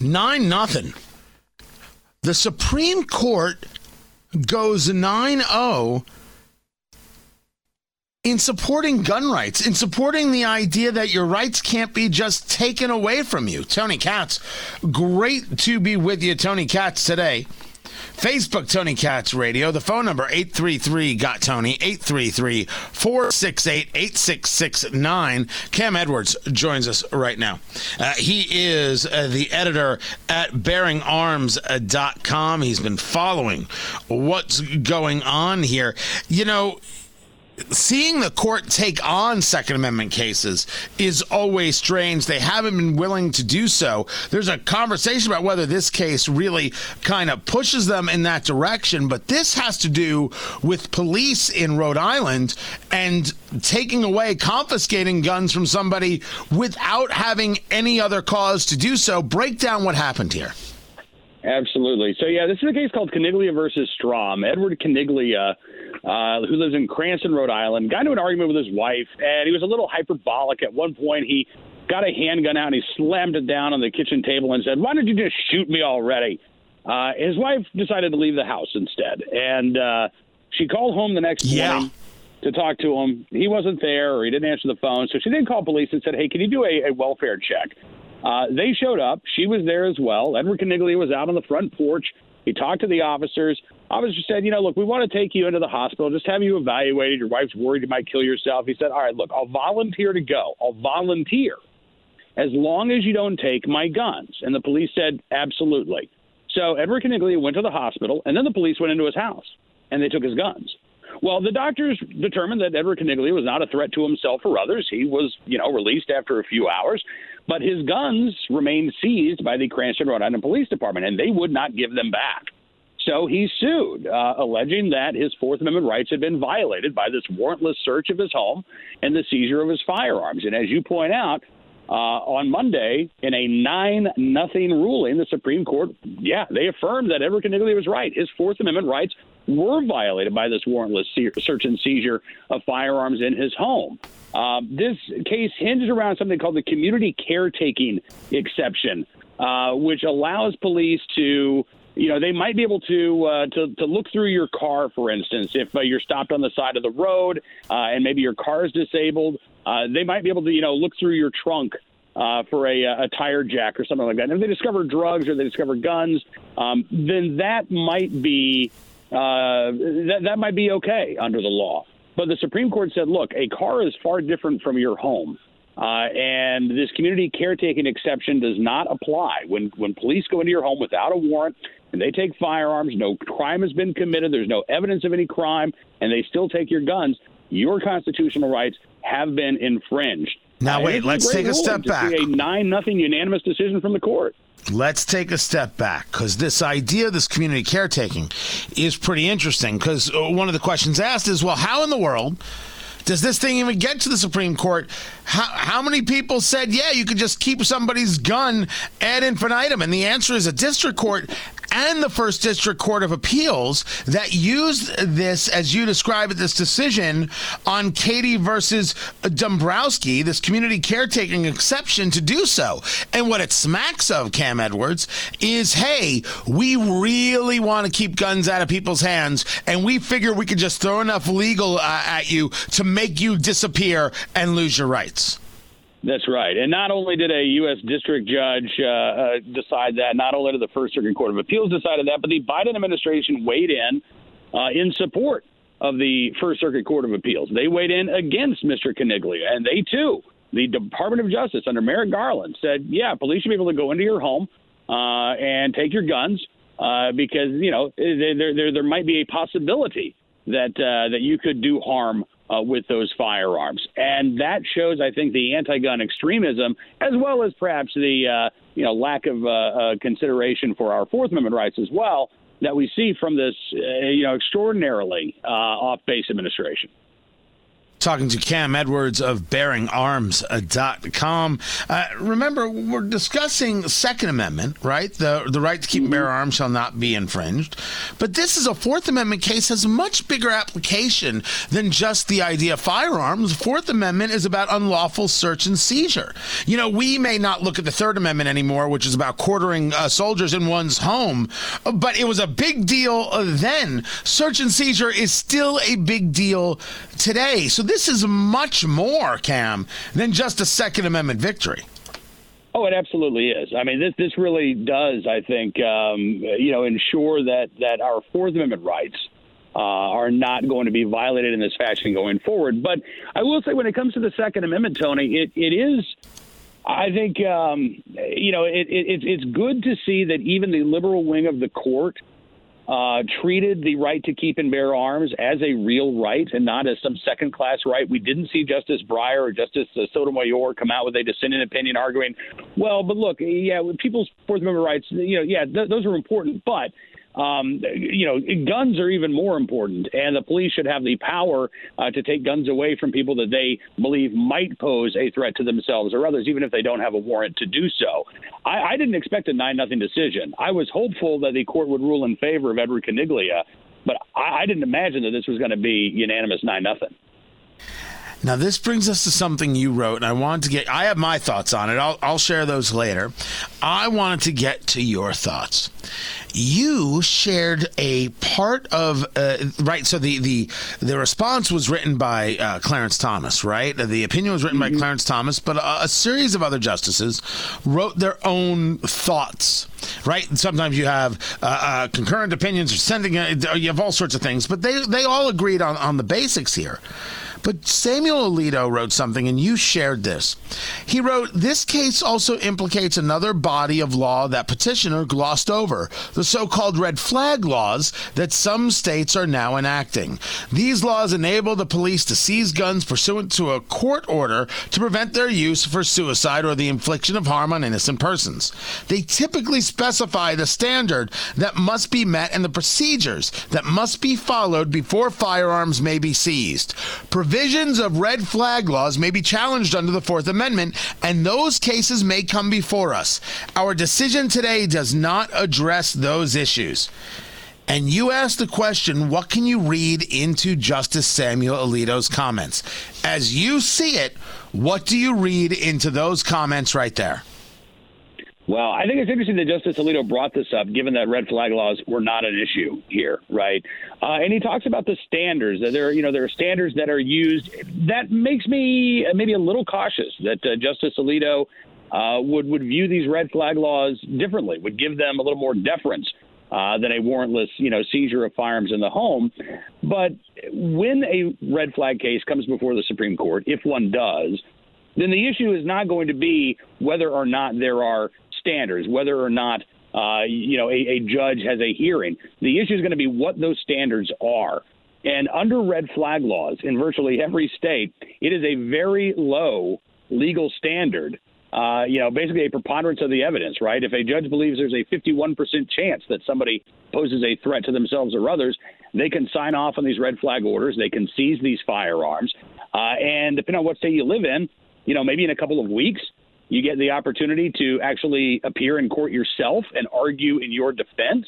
Nine nothing. The Supreme Court goes 9 0 in supporting gun rights, in supporting the idea that your rights can't be just taken away from you. Tony Katz, great to be with you, Tony Katz, today. Facebook, Tony Katz Radio. The phone number, 833 got Tony, 833 468 8669. Cam Edwards joins us right now. Uh, he is uh, the editor at bearingarms.com. He's been following what's going on here. You know, seeing the court take on Second Amendment cases is always strange. They haven't been willing to do so. There's a conversation about whether this case really kind of pushes them in that direction, but this has to do with police in Rhode Island and taking away, confiscating guns from somebody without having any other cause to do so. Break down what happened here. Absolutely. So, yeah, this is a case called Caniglia versus Strom. Edward Caniglia, uh, who lives in Cranston, Rhode Island, got into an argument with his wife, and he was a little hyperbolic. At one point, he got a handgun out and he slammed it down on the kitchen table and said, Why don't you just shoot me already? Uh, his wife decided to leave the house instead. And uh, she called home the next Yeah. morning to talk to him. He wasn't there or he didn't answer the phone. So she then called police and said, Hey, can you do a, a welfare check? Uh, they showed up. She was there as well. Edward Caniglia was out on the front porch. He talked to the officers. Officer said, "You know, look, we want to take you into the hospital. Just have you evaluated. Your wife's worried you might kill yourself." He said, "All right, look, I'll volunteer to go. I'll volunteer as long as you don't take my guns." And the police said, "Absolutely." So Edward Caniglia went to the hospital, and then the police went into his house and they took his guns. Well, the doctors determined that Edward Caniglia was not a threat to himself or others. He was, you know, released after a few hours, but his guns remained seized by the Cranston, Rhode Island Police Department, and they would not give them back. So he sued, uh, alleging that his Fourth Amendment rights had been violated by this warrantless search of his home and the seizure of his firearms. And as you point out, uh, on Monday, in a nine nothing ruling, the Supreme Court, yeah, they affirmed that Edward Caniglia was right. His Fourth Amendment rights were violated by this warrantless se- search and seizure of firearms in his home. Um, this case hinged around something called the community caretaking exception, uh, which allows police to you know, they might be able to uh, to to look through your car, for instance, if uh, you're stopped on the side of the road uh, and maybe your car is disabled. Uh, they might be able to, you know, look through your trunk uh, for a, a tire jack or something like that. And if they discover drugs or they discover guns, um, then that might be uh, that that might be okay under the law. But the Supreme Court said, look, a car is far different from your home. Uh, and this community caretaking exception does not apply when when police go into your home without a warrant and they take firearms. No crime has been committed. There's no evidence of any crime, and they still take your guns. Your constitutional rights have been infringed. Now, Uh, wait, let's take a step back. A nine nothing unanimous decision from the court. Let's take a step back because this idea of this community caretaking is pretty interesting. Because one of the questions asked is, well, how in the world does this thing even get to the Supreme Court? How, how many people said, yeah, you could just keep somebody's gun ad infinitum? And the answer is a district court and the First District Court of Appeals that used this, as you describe it, this decision on Cady versus Dombrowski, this community caretaking exception to do so. And what it smacks of, Cam Edwards, is hey, we really want to keep guns out of people's hands, and we figure we could just throw enough legal uh, at you to make you disappear and lose your rights. That's right. And not only did a U.S. district judge uh, uh, decide that, not only did the First Circuit Court of Appeals decide that, but the Biden administration weighed in uh, in support of the First Circuit Court of Appeals. They weighed in against Mr. Caniglia, and they too, the Department of Justice under Merrick Garland, said, yeah, police should be able to go into your home uh, and take your guns uh, because you know there, there there might be a possibility that uh, that you could do harm uh, with those firearms, and that shows, I think, the anti-gun extremism as well as perhaps the uh, you know lack of uh, uh, consideration for our Fourth Amendment rights as well that we see from this uh, you know extraordinarily uh, off-base administration. Talking to Cam Edwards of BearingArms.com. Uh, remember, we're discussing Second Amendment, right? The the right to keep and bear arms shall not be infringed. But this is a Fourth Amendment case has a much bigger application than just the idea of firearms. The Fourth Amendment is about unlawful search and seizure. You know, we may not look at the Third Amendment anymore, which is about quartering uh, soldiers in one's home, but it was a big deal then. Search and seizure is still a big deal today. So this is much more, Cam, than just a Second Amendment victory. Oh, it absolutely is. I mean, this this really does, I think, um, you know, ensure that that our Fourth Amendment rights uh, are not going to be violated in this fashion going forward. But I will say, when it comes to the Second Amendment, Tony, it, it is. I think um, you know it, it, it's good to see that even the liberal wing of the court uh, treated the right to keep and bear arms as a real right and not as some second class right. We didn't see Justice Breyer or Justice uh, Sotomayor come out with a dissenting opinion arguing, well, but look, yeah, people's Fourth Amendment rights, you know, yeah, th- those are important, but um, you know, guns are even more important, and the police should have the power uh, to take guns away from people that they believe might pose a threat to themselves or others, even if they don't have a warrant to do so. I, I didn't expect a nine nothing decision. I was hopeful that the court would rule in favor of Edward Caniglia, but I, I didn't imagine that this was going to be unanimous nine nothing. Now, this brings us to something you wrote, and I wanted to get, I have my thoughts on it. I'll, I'll share those later. I wanted to get to your thoughts. You shared a part of, uh, right, so the, the, the response was written by uh, Clarence Thomas, right? The opinion was written mm-hmm. by Clarence Thomas, but a, a series of other justices wrote their own thoughts right? Sometimes you have uh, uh, concurrent opinions or sending, uh, you have all sorts of things, but they, they all agreed on, on the basics here. But Samuel Alito wrote something, and you shared this. He wrote, This case also implicates another body of law that petitioner glossed over the so called red flag laws that some states are now enacting. These laws enable the police to seize guns pursuant to a court order to prevent their use for suicide or the infliction of harm on innocent persons. They typically specify the standard that must be met and the procedures that must be followed before firearms may be seized. Provisions of red flag laws may be challenged under the Fourth Amendment, and those cases may come before us. Our decision today does not address those issues. And you asked the question, what can you read into Justice Samuel Alito's comments? As you see it, what do you read into those comments right there? Well, I think it's interesting that Justice Alito brought this up, given that red flag laws were not an issue here, right? Uh, and he talks about the standards that there, you know, there are standards that are used. That makes me maybe a little cautious that uh, Justice Alito uh, would would view these red flag laws differently, would give them a little more deference. Uh, than a warrantless, you know, seizure of firearms in the home. But when a red flag case comes before the Supreme Court, if one does, then the issue is not going to be whether or not there are standards, whether or not uh, you know a, a judge has a hearing. The issue is going to be what those standards are. And under red flag laws in virtually every state, it is a very low legal standard. Uh, you know, basically a preponderance of the evidence, right? If a judge believes there's a 51% chance that somebody poses a threat to themselves or others, they can sign off on these red flag orders. They can seize these firearms. Uh, and depending on what state you live in, you know, maybe in a couple of weeks, you get the opportunity to actually appear in court yourself and argue in your defense.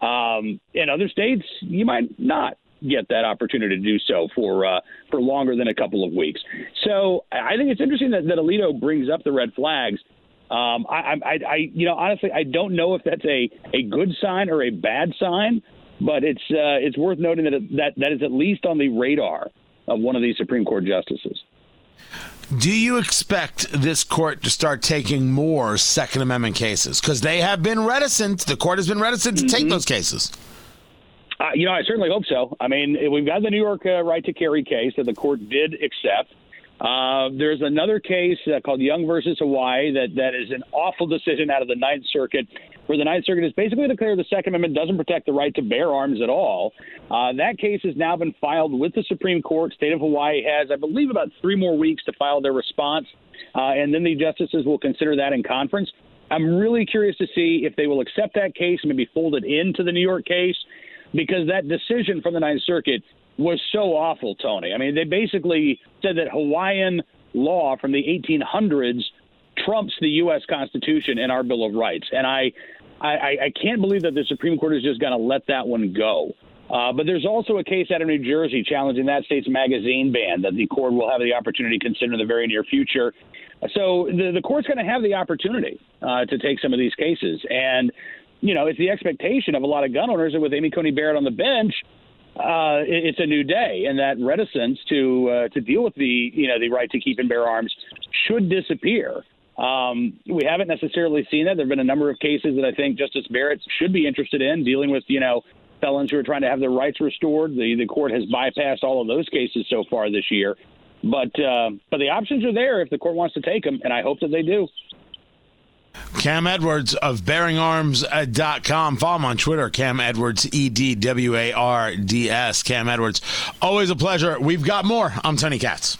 Um, in other states, you might not get that opportunity to do so for uh, for longer than a couple of weeks. So I think it's interesting that, that Alito brings up the red flags. Um, I, I, I, you know, honestly, I don't know if that's a, a good sign or a bad sign, but it's uh, it's worth noting that that that is at least on the radar of one of these Supreme Court justices. Do you expect this court to start taking more Second Amendment cases? Because they have been reticent. The court has been reticent to mm-hmm. take those cases. Uh, you know, I certainly hope so. I mean, we've got the New York uh, right to carry case that the court did accept. Uh, there's another case uh, called Young versus Hawaii that, that is an awful decision out of the Ninth Circuit, where the Ninth Circuit has basically declared the Second Amendment doesn't protect the right to bear arms at all. Uh, that case has now been filed with the Supreme Court. State of Hawaii has, I believe, about three more weeks to file their response, uh, and then the justices will consider that in conference. I'm really curious to see if they will accept that case and maybe fold it into the New York case because that decision from the Ninth Circuit was so awful, Tony. I mean, they basically said that Hawaiian law from the 1800s trumps the U.S. Constitution and our Bill of Rights. And I, I, I can't believe that the Supreme Court is just going to let that one go. Uh, but there's also a case out of New Jersey challenging that state's magazine ban that the court will have the opportunity to consider in the very near future. So the, the court's going to have the opportunity uh, to take some of these cases. And, you know, it's the expectation of a lot of gun owners that with Amy Coney Barrett on the bench, uh, it's a new day, and that reticence to uh, to deal with the you know the right to keep and bear arms should disappear. Um, we haven't necessarily seen that. There have been a number of cases that I think Justice Barrett should be interested in dealing with, you know, felons who are trying to have their rights restored. The the court has bypassed all of those cases so far this year, but uh, but the options are there if the court wants to take them, and I hope that they do. Cam Edwards of bearingarms.com. Follow him on Twitter, Cam Edwards, E D W A R D S. Cam Edwards. Always a pleasure. We've got more. I'm Tony Katz.